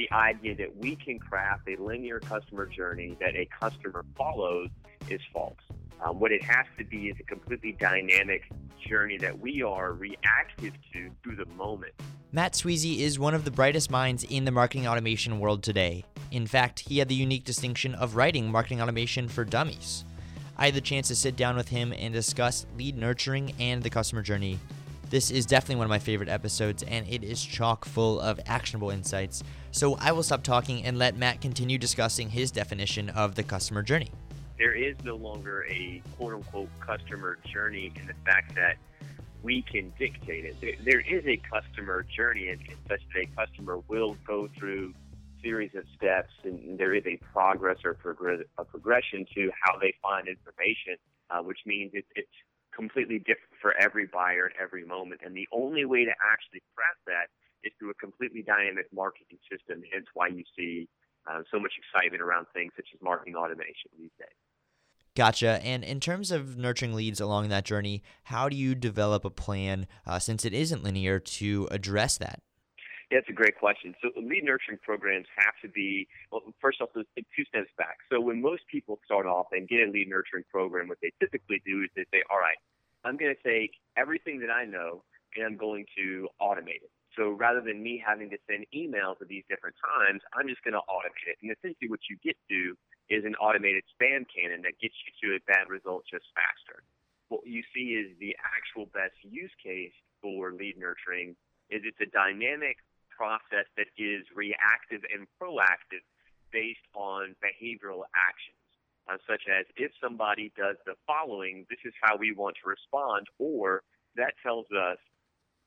the idea that we can craft a linear customer journey that a customer follows is false. Um, what it has to be is a completely dynamic journey that we are reactive to through the moment. Matt Sweezey is one of the brightest minds in the marketing automation world today. In fact, he had the unique distinction of writing marketing automation for dummies. I had the chance to sit down with him and discuss lead nurturing and the customer journey. This is definitely one of my favorite episodes, and it is chock full of actionable insights. So I will stop talking and let Matt continue discussing his definition of the customer journey there is no longer a quote unquote customer journey in the fact that we can dictate it. There, is a customer journey, and such that a customer will go through series of steps, and there is a progress or progress, a progression to how they find information, uh, which means it, it's completely different for every buyer at every moment. And the only way to actually craft that is through a completely dynamic marketing system. Hence, why you see uh, so much excitement around things such as marketing automation these days. Gotcha. And in terms of nurturing leads along that journey, how do you develop a plan, uh, since it isn't linear, to address that? Yeah, it's a great question. So lead nurturing programs have to be, well, first off, let's take two steps back. So when most people start off and get a lead nurturing program, what they typically do is they say, all right, I'm going to take everything that I know and I'm going to automate it. So rather than me having to send emails at these different times, I'm just going to automate it. And essentially what you get to is an automated spam cannon that gets you to a bad result just faster. What you see is the actual best use case for lead nurturing is it's a dynamic process that is reactive and proactive based on behavioral actions, uh, such as if somebody does the following, this is how we want to respond, or that tells us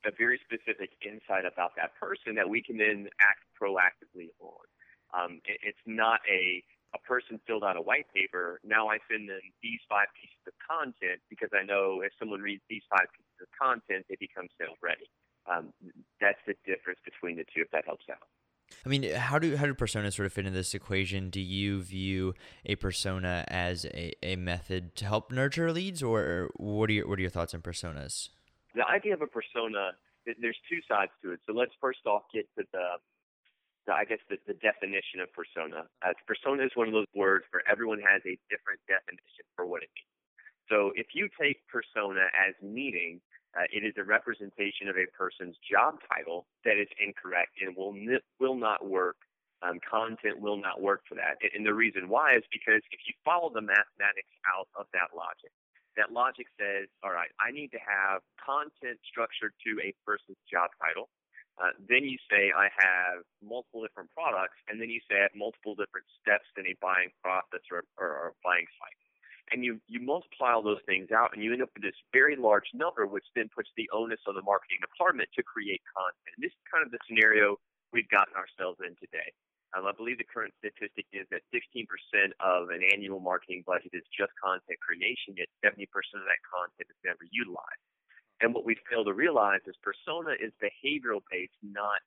a very specific insight about that person that we can then act proactively on. Um, it, it's not a a person filled out a white paper. Now I send them these five pieces of content because I know if someone reads these five pieces of content, they become sales ready. Um, that's the difference between the two. If that helps out. I mean, how do how do personas sort of fit in this equation? Do you view a persona as a, a method to help nurture leads, or what are your what are your thoughts on personas? The idea of a persona, there's two sides to it. So let's first off get to the, the I guess, the, the definition of persona. Uh, persona is one of those words where everyone has a different definition for what it means. So if you take persona as meaning, uh, it is a representation of a person's job title that is incorrect and will will not work. Um, content will not work for that. And the reason why is because if you follow the mathematics out of that logic, that logic says, all right, I need to have content structured to a person's job title. Uh, then you say I have multiple different products, and then you say I have multiple different steps in a buying process or, or, or buying cycle. And you, you multiply all those things out, and you end up with this very large number, which then puts the onus on the marketing department to create content. And this is kind of the scenario we've gotten ourselves in today. Um, I believe the current statistic is that 16% of an annual marketing budget is just content creation, yet 70% of that content is never utilized. And what we fail to realize is persona is behavioral based, not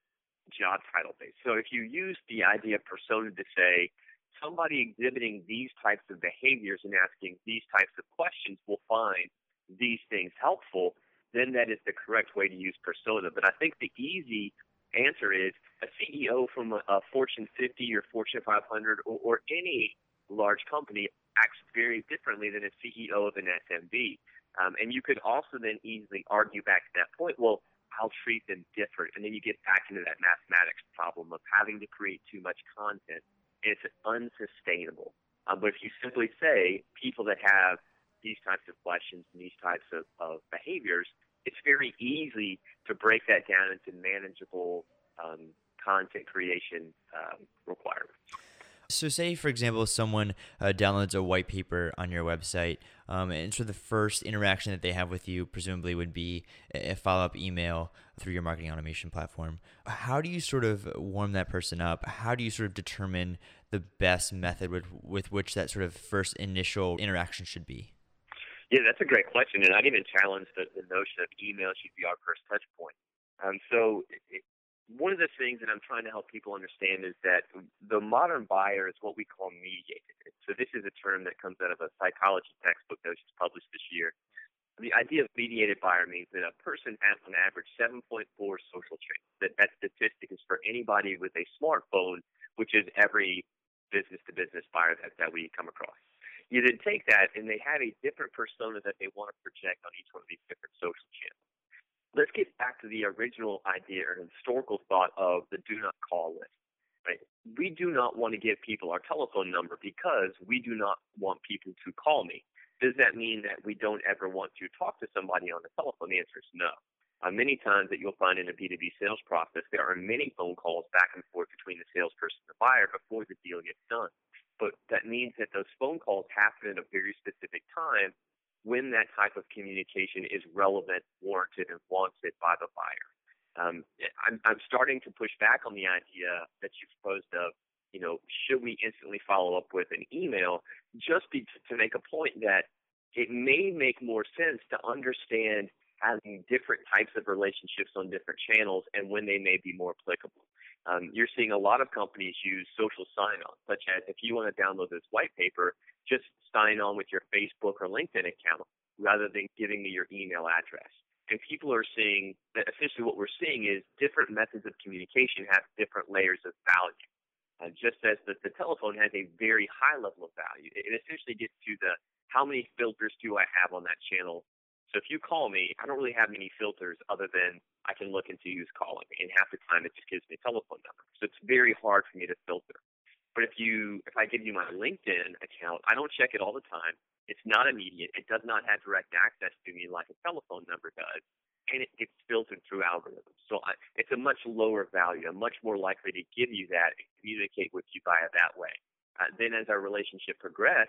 job title based. So if you use the idea of persona to say somebody exhibiting these types of behaviors and asking these types of questions will find these things helpful, then that is the correct way to use persona. But I think the easy answer is a CEO from a, a Fortune 50 or Fortune 500 or, or any large company acts very differently than a CEO of an SMB. Um, and you could also then easily argue back to that point, well, I'll treat them different. And then you get back into that mathematics problem of having to create too much content. It's unsustainable. Um, but if you simply say people that have these types of questions and these types of, of behaviors, it's very easy to break that down into manageable um, content creation um, requirements. So, say for example, someone uh, downloads a white paper on your website, um, and so the first interaction that they have with you presumably would be a follow up email through your marketing automation platform. How do you sort of warm that person up? How do you sort of determine the best method with, with which that sort of first initial interaction should be? Yeah, that's a great question, and I'd even challenge the, the notion of email should be our first touch point. Um, so, it, one of the things that I'm trying to help people understand is that the modern buyer is what we call mediated. So, this is a term that comes out of a psychology textbook that was just published this year. The idea of mediated buyer means that a person has on average 7.4 social traits. That that statistic is for anybody with a smartphone, which is every business to business buyer that, that we come across. You then take that and they have a different persona that they want to project on each one of these different social channels. Let's get back to the original idea or historical thought of the do not call list. Right? We do not want to give people our telephone number because we do not want people to call me. Does that mean that we don't ever want to talk to somebody on the telephone? The answer is no. Uh, many times that you'll find in a B2B sales process, there are many phone calls back and forth between the salesperson and the buyer before the deal gets done. But that means that those phone calls happen at a very specific time when that type of communication is relevant, warranted, and wanted by the buyer. Um, I'm, I'm starting to push back on the idea that you proposed of, you know, should we instantly follow up with an email just be, to make a point that it may make more sense to understand having different types of relationships on different channels and when they may be more applicable. Um, you're seeing a lot of companies use social sign-on, such as if you want to download this white paper, just sign on with your Facebook or LinkedIn account rather than giving me your email address. And people are seeing that essentially what we're seeing is different methods of communication have different layers of value. Uh, just as the, the telephone has a very high level of value, it, it essentially gets to the how many filters do I have on that channel so if you call me, I don't really have many filters other than I can look into who's calling and half the time it just gives me a telephone number. So it's very hard for me to filter. But if you if I give you my LinkedIn account, I don't check it all the time. It's not immediate. It does not have direct access to me like a telephone number does, and it gets filtered through algorithms. So I, it's a much lower value. I'm much more likely to give you that and communicate with you via that way. Uh, then as our relationship progresses,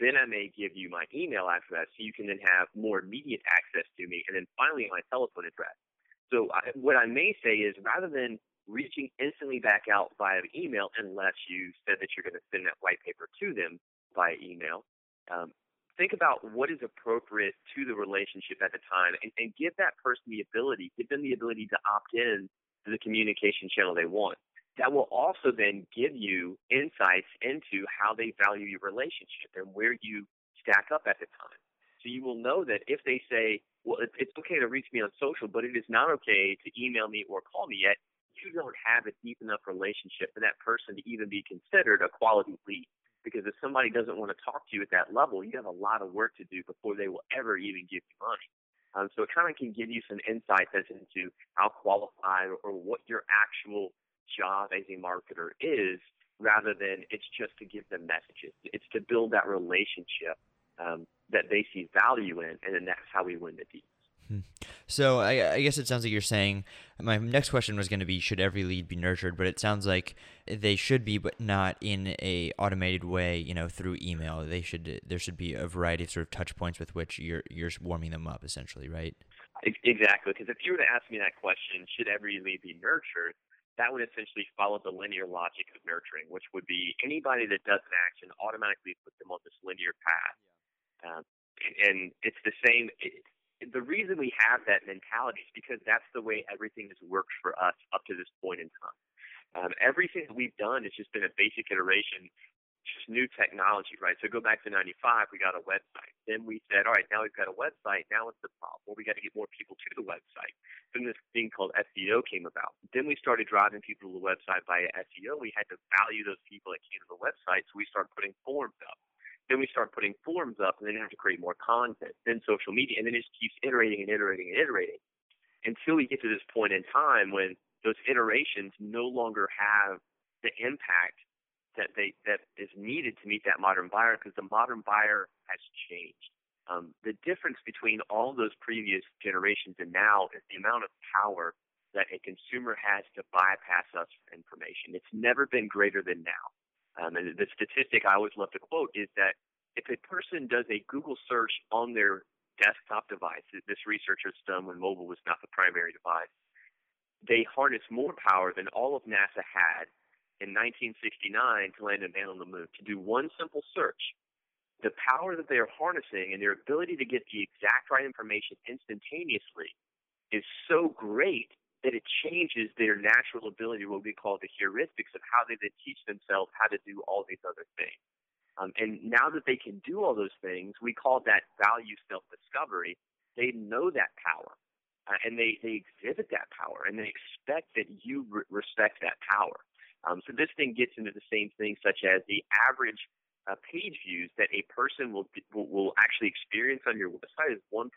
then I may give you my email address so you can then have more immediate access to me. And then finally, my telephone address. So I, what I may say is rather than reaching instantly back out via email, unless you said that you're going to send that white paper to them via email, um, think about what is appropriate to the relationship at the time and, and give that person the ability, give them the ability to opt in to the communication channel they want that will also then give you insights into how they value your relationship and where you stack up at the time. So you will know that if they say, well, it's okay to reach me on social, but it is not okay to email me or call me yet, you don't have a deep enough relationship for that person to even be considered a quality lead. Because if somebody doesn't want to talk to you at that level, you have a lot of work to do before they will ever even give you money. Um, so it kind of can give you some insights as into how qualified or what your actual job as a marketer is rather than it's just to give them messages. It's to build that relationship um, that they see value in, and then that's how we win the deals. Hmm. So I, I, guess it sounds like you're saying my next question was going to be should every lead be nurtured, but it sounds like they should be, but not in a automated way. You know, through email. They should there should be a variety of sort of touch points with which you're you're warming them up, essentially, right? Exactly. Because if you were to ask me that question, should every lead be nurtured? That would essentially follow the linear logic of nurturing, which would be anybody that does an action automatically put them on this linear path. Um, and it's the same. It, the reason we have that mentality is because that's the way everything has worked for us up to this point in time. Um, everything that we've done has just been a basic iteration just new technology, right? So go back to 95, we got a website. Then we said, all right, now we've got a website. Now what's the problem? Well, we got to get more people to the website. Then this thing called SEO came about. Then we started driving people to the website via SEO. We had to value those people that came to the website, so we started putting forms up. Then we start putting forms up, and then have to create more content. Then social media, and then it just keeps iterating and iterating and iterating until we get to this point in time when those iterations no longer have the impact that they that is needed to meet that modern buyer because the modern buyer has changed. Um, the difference between all those previous generations and now is the amount of power that a consumer has to bypass us for information. It's never been greater than now. Um, and the statistic I always love to quote is that if a person does a Google search on their desktop device, this research was done when mobile was not the primary device, they harness more power than all of NASA had in 1969 to land a man on the moon to do one simple search. The power that they are harnessing and their ability to get the exact right information instantaneously is so great that it changes their natural ability, what we call the heuristics of how they then teach themselves how to do all these other things. Um, and now that they can do all those things, we call that value self discovery. They know that power. uh, and they they exhibit that power, and they expect that you re- respect that power. Um, so this thing gets into the same thing, such as the average uh, page views that a person will, will will actually experience on your website is 1.7.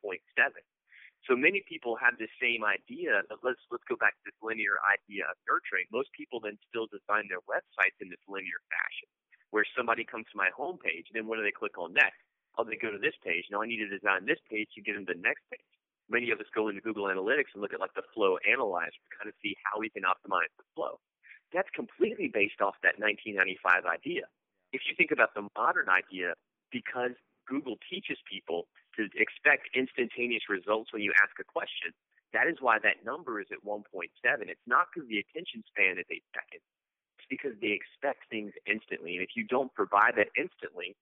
So many people have this same idea. Let's let's go back to this linear idea of nurturing. Most people then still design their websites in this linear fashion, where somebody comes to my homepage, and then what do they click on next? Oh, they go to this page. Now I need to design this page to get them to the next page many of us go into Google Analytics and look at like the flow analyzer to kind of see how we can optimize the flow. That's completely based off that 1995 idea. If you think about the modern idea, because Google teaches people to expect instantaneous results when you ask a question, that is why that number is at 1.7. It's not because the attention span is eight seconds. It's because they expect things instantly. And if you don't provide that instantly,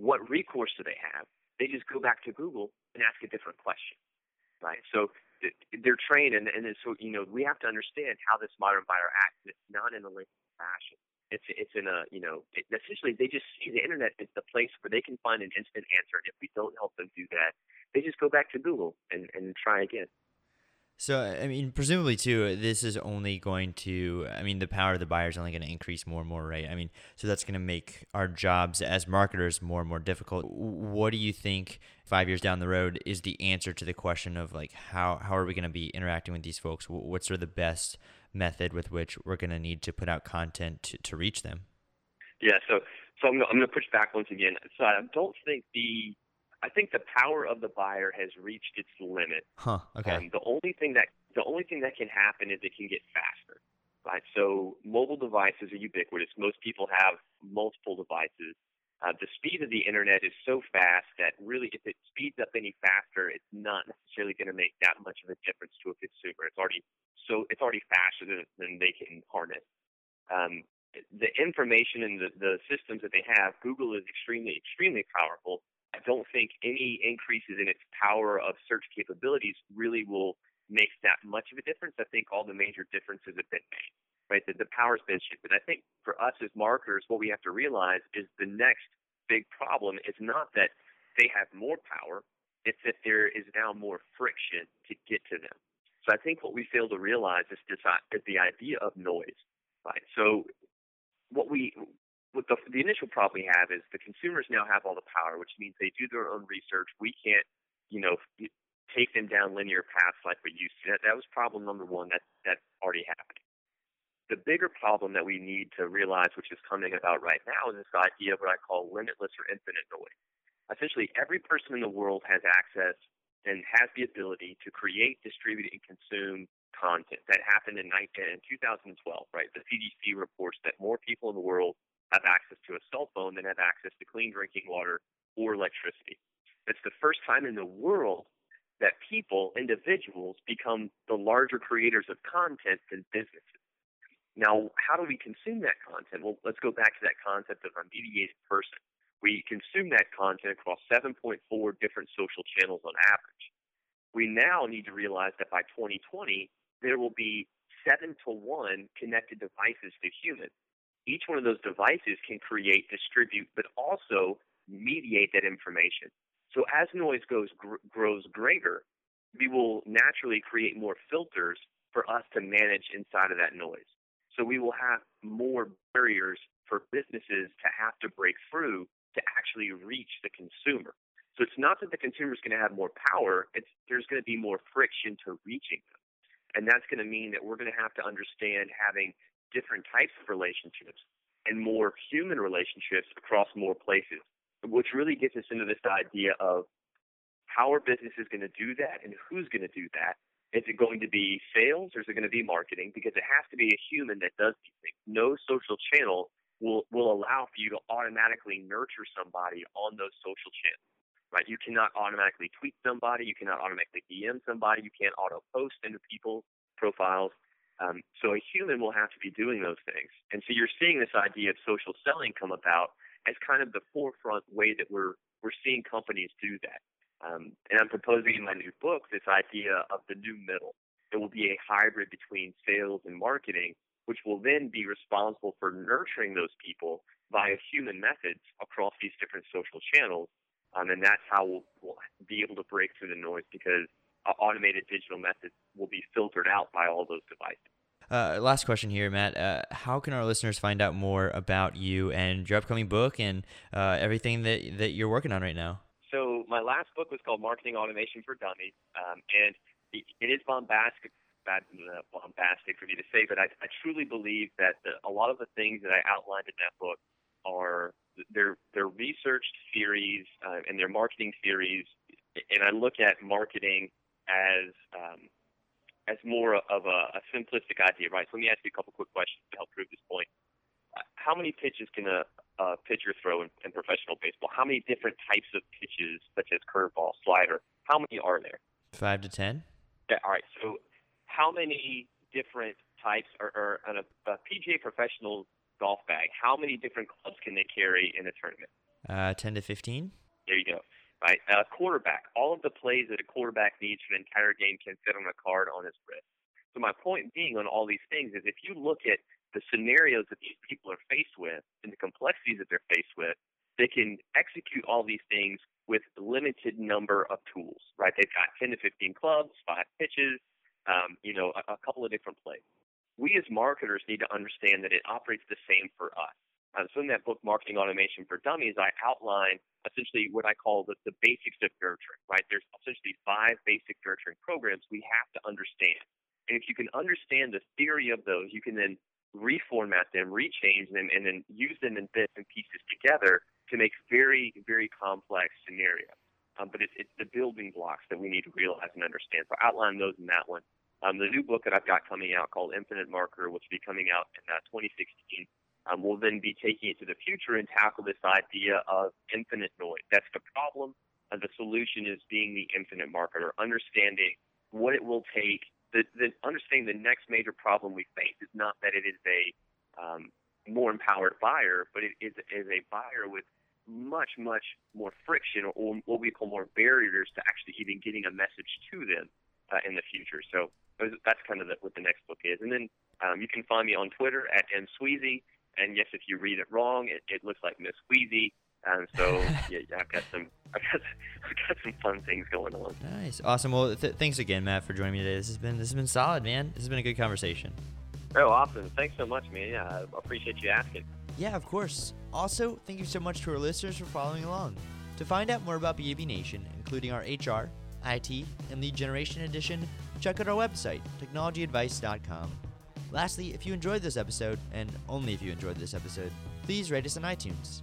what recourse do they have? They just go back to Google and ask a different question right? So they're trained, and, and so you know we have to understand how this modern buyer acts. It's not in a fashion. It's it's in a you know essentially they just see the internet as the place where they can find an instant answer. And if we don't help them do that, they just go back to Google and and try again. So, I mean, presumably too, this is only going to, I mean, the power of the buyer is only going to increase more and more, right? I mean, so that's going to make our jobs as marketers more and more difficult. What do you think five years down the road is the answer to the question of like, how, how are we going to be interacting with these folks? What's sort of the best method with which we're going to need to put out content to, to reach them? Yeah, so, so I'm, I'm going to push back once again. So I don't think the, I think the power of the buyer has reached its limit. Huh. Okay. Um, the only thing that the only thing that can happen is it can get faster. Right. So mobile devices are ubiquitous. Most people have multiple devices. Uh, the speed of the internet is so fast that really, if it speeds up any faster, it's not necessarily going to make that much of a difference to a consumer. It's already so it's already faster than, than they can harness. Um, the information and the, the systems that they have, Google is extremely, extremely powerful. I don't think any increases in its power of search capabilities really will make that much of a difference. I think all the major differences have been made, right? The, the power's been shifted. I think for us as marketers, what we have to realize is the next big problem is not that they have more power, it's that there is now more friction to get to them. So I think what we fail to realize is, this, uh, is the idea of noise, right? So what we what the, the initial problem we have is the consumers now have all the power, which means they do their own research. We can't, you know, take them down linear paths like we used to. That, that was problem number one. That that's already happening. The bigger problem that we need to realize, which is coming about right now, is this idea of what I call limitless or infinite noise. Essentially, every person in the world has access and has the ability to create, distribute, and consume content. That happened in, 19, in 2012, right? The CDC reports that more people in the world have access to a cell phone than have access to clean drinking water or electricity. It's the first time in the world that people, individuals, become the larger creators of content than businesses. Now, how do we consume that content? Well, let's go back to that concept of a mediated person. We consume that content across 7.4 different social channels on average. We now need to realize that by 2020, there will be seven to one connected devices to humans each one of those devices can create, distribute, but also mediate that information. So as noise goes gr- grows greater, we will naturally create more filters for us to manage inside of that noise. So we will have more barriers for businesses to have to break through to actually reach the consumer. So it's not that the consumer is going to have more power, it's there's going to be more friction to reaching them. And that's going to mean that we're going to have to understand having different types of relationships and more human relationships across more places, which really gets us into this idea of how are businesses going to do that and who's going to do that? Is it going to be sales or is it going to be marketing? Because it has to be a human that does these things. No social channel will, will allow for you to automatically nurture somebody on those social channels. Right? You cannot automatically tweet somebody, you cannot automatically DM somebody, you can't auto post into people's profiles. Um, so a human will have to be doing those things. And so you're seeing this idea of social selling come about as kind of the forefront way that we're we're seeing companies do that. Um, and I'm proposing in my new book this idea of the new middle. It will be a hybrid between sales and marketing, which will then be responsible for nurturing those people via human methods across these different social channels. Um, and that's how we'll, we'll be able to break through the noise because automated digital methods will be filtered out by all those devices. Uh, last question here, Matt. Uh, how can our listeners find out more about you and your upcoming book and uh, everything that that you're working on right now? My last book was called Marketing Automation for Dummies, um, and it is bombastic. Bad, uh, bombastic for me to say, but I, I truly believe that the, a lot of the things that I outlined in that book are they're they're researched theories uh, and they're marketing theories, and I look at marketing as um, as more of a, a simplistic idea, right? So let me ask you a couple quick questions to help prove this point. How many pitches can a, a pitcher throw in, in professional baseball? How many different types of pitches, such as curveball, slider? How many are there? Five to ten. Yeah. All right. So, how many different types are, are on a, a PGA professional golf bag? How many different clubs can they carry in a tournament? Uh, ten to fifteen. There you go right? A quarterback, all of the plays that a quarterback needs for an entire game can fit on a card on his wrist. So my point being on all these things is if you look at the scenarios that these people are faced with and the complexities that they're faced with, they can execute all these things with limited number of tools, right? They've got 10 to 15 clubs, five pitches, um, you know, a, a couple of different plays. We as marketers need to understand that it operates the same for us. Um, so in that book, Marketing Automation for Dummies, I outline essentially what I call the, the basics of nurturing, right? There's essentially five basic nurturing programs we have to understand. And if you can understand the theory of those, you can then reformat them, rechange them, and then use them in bits and pieces together to make very, very complex scenarios. Um, but it's, it's the building blocks that we need to realize and understand. So outline those in that one. Um, the new book that I've got coming out called Infinite Marketer, which will be coming out in uh, 2016, um, we'll then be taking it to the future and tackle this idea of infinite noise. That's the problem. And the solution is being the infinite marketer, understanding what it will take. The, the understanding the next major problem we face is not that it is a um, more empowered buyer, but it is, is a buyer with much, much more friction or what we call more barriers to actually even getting a message to them uh, in the future. So that's kind of the, what the next book is. And then um, you can find me on Twitter at msweezey. And yes, if you read it wrong, it, it looks like Miss Wheezy. And so yeah, I've got some I've got, I've got some fun things going on. Nice, awesome. Well, th- thanks again, Matt, for joining me today. This has been this has been solid, man. This has been a good conversation. Oh, awesome! Thanks so much, man. Yeah, I appreciate you asking. Yeah, of course. Also, thank you so much to our listeners for following along. To find out more about B2B Nation, including our HR, IT, and lead generation edition, check out our website, technologyadvice.com. Lastly, if you enjoyed this episode, and only if you enjoyed this episode, please rate us on iTunes.